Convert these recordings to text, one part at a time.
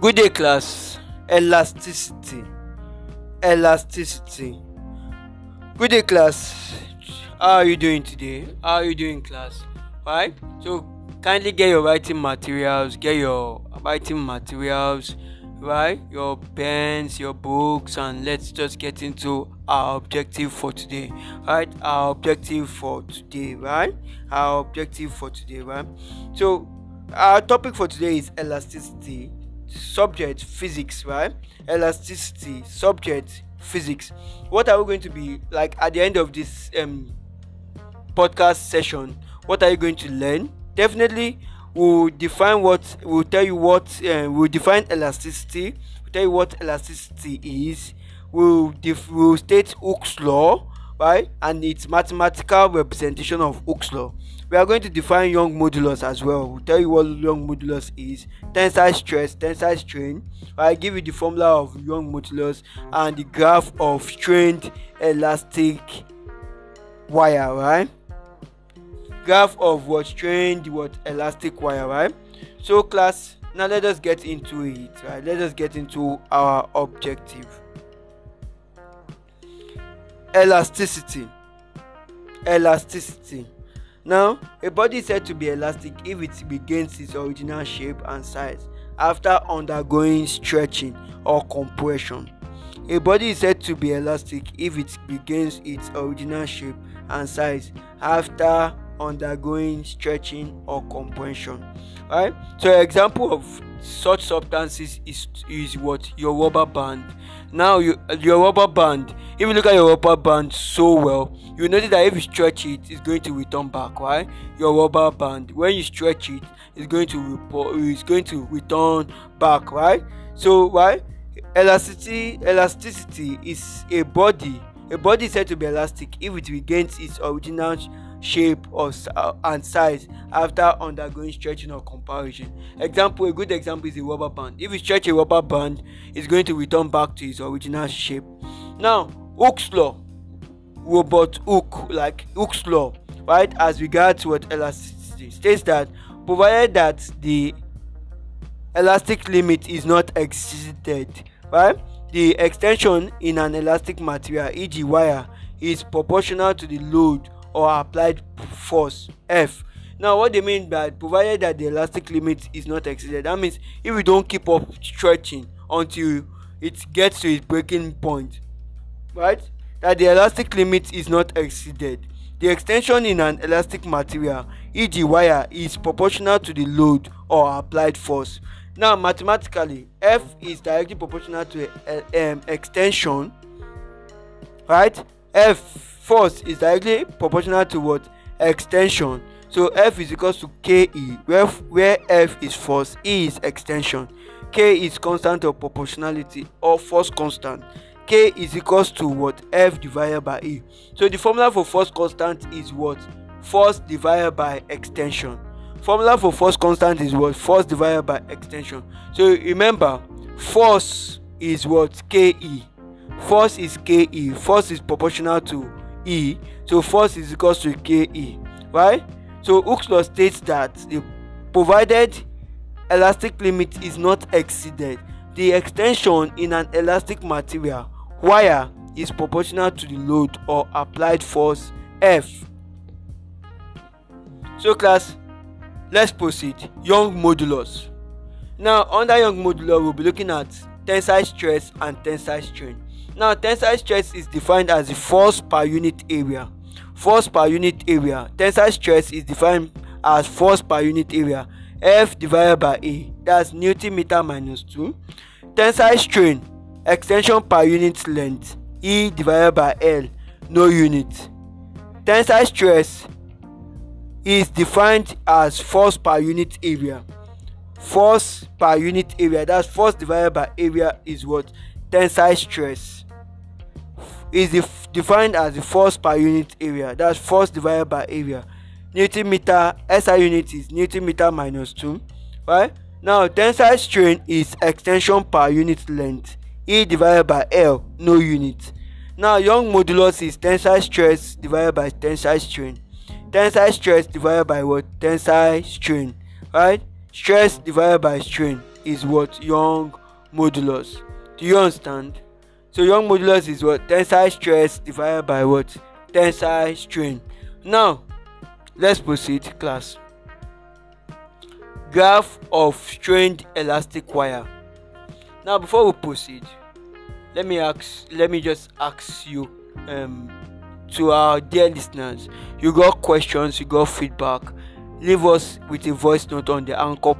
Good day, class. Elasticity. Elasticity. Good day, class. How are you doing today? How are you doing, class? Right? So, kindly get your writing materials, get your writing materials, right? Your pens, your books, and let's just get into our objective for today. Right? Our objective for today, right? Our objective for today, right? So, our topic for today is elasticity subject physics right? Elasticity subject physics. What are we going to be like at the end of this um podcast session what are you going to learn? Definitely we'll define what we'll tell you what uh, we'll define elasticity we'll tell you what elasticity is. We'll, def- we'll state Hooke's law right and its mathematical representation of Hooke's law. We are going to define young modulus as well. We'll tell you what young modulus is. Tensile stress tensile strain. I give you the formula of young modulus and the graph of strained elastic wire right? Graph of what? Strained what? Elastic wire right? So class now let us get into it right? Let us get into our objective elasticity elasticity now, a body is said to be elastic if it regains its original shape and size after undergoing stretching or compression. A body is said to be elastic if it regains its original shape and size after undergoing stretching or compression. Right? So, example of such substances is is what your rubber band. Now, you, your rubber band. If you look at your rubber band so well, you notice that if you stretch it, it's going to return back, right? Your rubber band, when you stretch it, it's going to report, it's going to return back, right? So, right? Elasticity, elasticity is a body. A body is said to be elastic if it regains its original shape or uh, and size after undergoing stretching or compression. Example: A good example is a rubber band. If you stretch a rubber band, it's going to return back to its original shape. Now, Hooke's law Robert Hooke, like Hooke's law, right, as regards what elasticity states that provided that the elastic limit is not exceeded, right, the extension in an elastic material, e.g., wire, is proportional to the load or applied force F. Now, what they mean by provided that the elastic limit is not exceeded, that means if we don't keep up stretching until it gets to its breaking point, right? that the elastic limit is not exceeded. The extension in an elastic material, e.g. wire, is proportional to the load or applied force. Now, mathematically, F is directly proportional to um, extension, right? F force is directly proportional to what? Extension. So F is equal to KE, where, where F is force, E is extension. K is constant of proportionality or force constant. K is equals to what? F divided by e. So the formula for force constant is what? Force divided by extension. Formula for force constant is what? Force divided by extension. So remember force is what? Ke force is ke force is proportional to e so force is equals to ke right so Hooke's law states that the provided elastic limit is not exceeded the extension in an elastic material wire is proportional to the load or applied force F. So class, let's proceed. Young modulus. Now under young modulus we'll be looking at tensile stress and tensile strain. Now tensile stress is defined as the force per unit area. Force per unit area. Tensile stress is defined as force per unit area. F divided by A. That's Newton meter minus 2. Tensile strain extension per unit length E divided by L no unit. Tensile stress is defined as force per unit area. Force per unit area that's force divided by area is what tensile stress is def defined as the force per unit area that's force divided by area. Newton meter SI unit is Newton meter minus 2 right now tensile strain is extension per unit length E divided by L, no unit. Now, Young modulus is tensile stress divided by tensile strain. Tensile stress divided by what? Tensile strain, right? Stress divided by strain. is what young modulus do you understand so young modulus is what? Tensile stress divided by what? Tensile strain. Now let's proceed class. Graph of strained elastic wire. Now before we proceed let me ask let me just ask you um to our dear listeners you got questions you got feedback leave us with a voice note on the anchor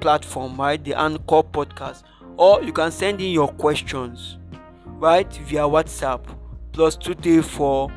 platform right? The anchor podcast. Or you can send in your questions right via whatsapp plus 234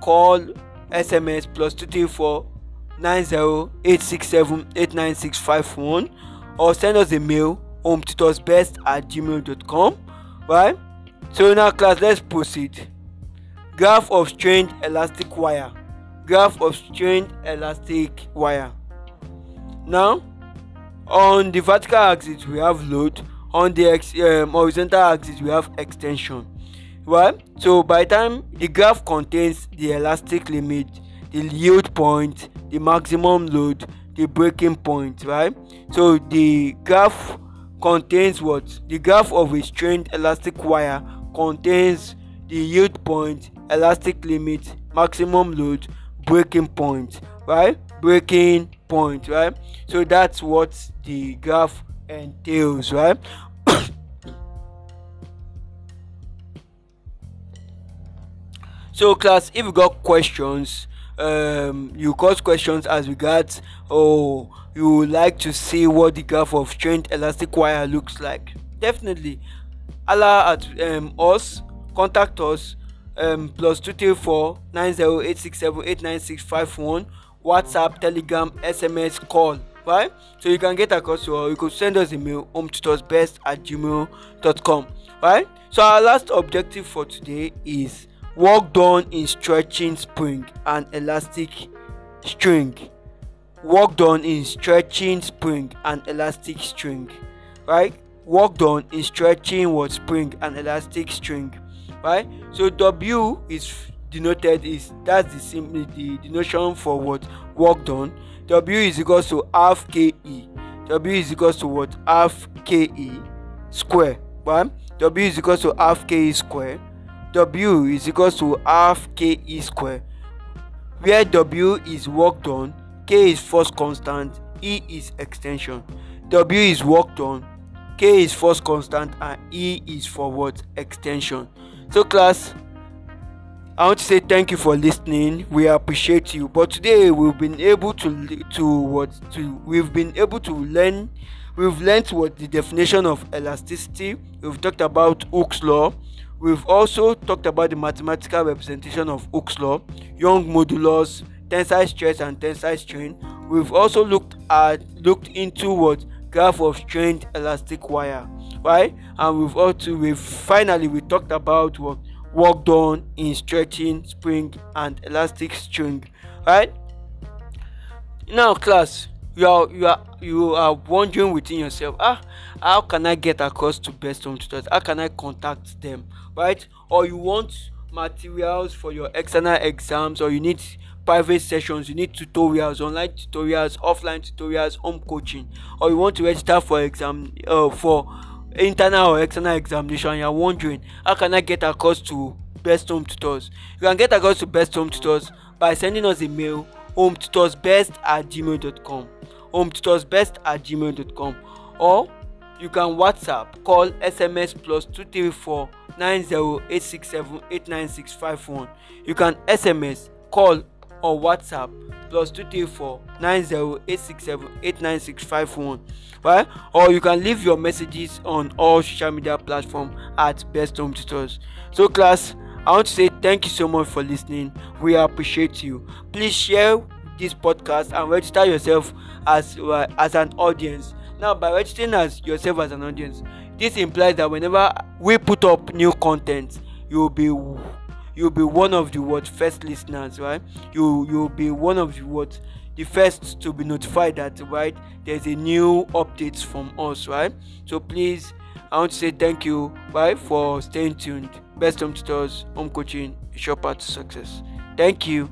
call sms plus 234 90 or send us a mail home best at gmail.com right? So now class let's proceed. Graph of strained elastic wire. Graph of strained elastic wire. Now on the vertical axis we have load on the ex um, horizontal axis we have extension. Right so by time the graph contains the elastic limit the yield point the maximum load the breaking point right? So the graph contains what? The graph of a strained elastic wire contains the yield point elastic limit maximum load breaking point right? Breaking point right? So that's what the graph entails right? So class if you got questions um, you got questions as regards oh you would like to see what the graph of strained elastic wire looks like definitely allah at um, us contact us um, plus 234 90867 89651 whatsapp telegram sms call right so you can get across or you could send us a mail home best at gmail.com right so our last objective for today is work done in stretching spring and elastic string. Work done in stretching spring and elastic string. Right work done in stretching what? Spring and elastic string. Right so w is denoted is that's the simply the denotation for what? Work done w is equals to half ke w is equals to what? Half ke square. Right w is equals to half ke square. W is equals to half ke square. Where w is work done k is force constant e is extension. W is work done k is force constant and e is for what? Extension. So class i want to say thank you for listening. We appreciate you. But today we've been able to to what to we've been able to learn we've learned what the definition of elasticity. We've talked about Hooke's law. We've also talked about the mathematical representation of Hooke's law, Young modulus, tensile stress and tensile strain. We've also looked at looked into what graph of strained elastic wire, right? And we've also we finally we talked about what work done in stretching spring and elastic string, right? Now, class, you are you are you are wondering within yourself ah how can i get across to best home tutors? How can i contact them? Right? Or you want materials for your external exams or you need private sessions you need tutorials online tutorials offline tutorials home coaching. Or you want to register for exam uh, for internal or external examination and you're wondering how can i get across to best home tutors? You can get across to best home tutors by sending us a mail home tutors best at gmail.com home tutors best at gmail.com or you can whatsapp call sms plus 234 90867 89651 you can sms call or whatsapp plus 234 90867 89651 right or you can leave your messages on all social media platforms at best home tutors. So class i want to say thank you so much for listening. We appreciate you. Please share this podcast and register yourself as uh, as an audience. Now by registering as yourself as an audience this implies that whenever we put up new content you will be you'll be one of the what first listeners right? You you'll be one of the what the first to be notified that right there's a new updates from us right? So please i want to say thank you right for staying tuned. Best home tutors home coaching shop to success. Thank you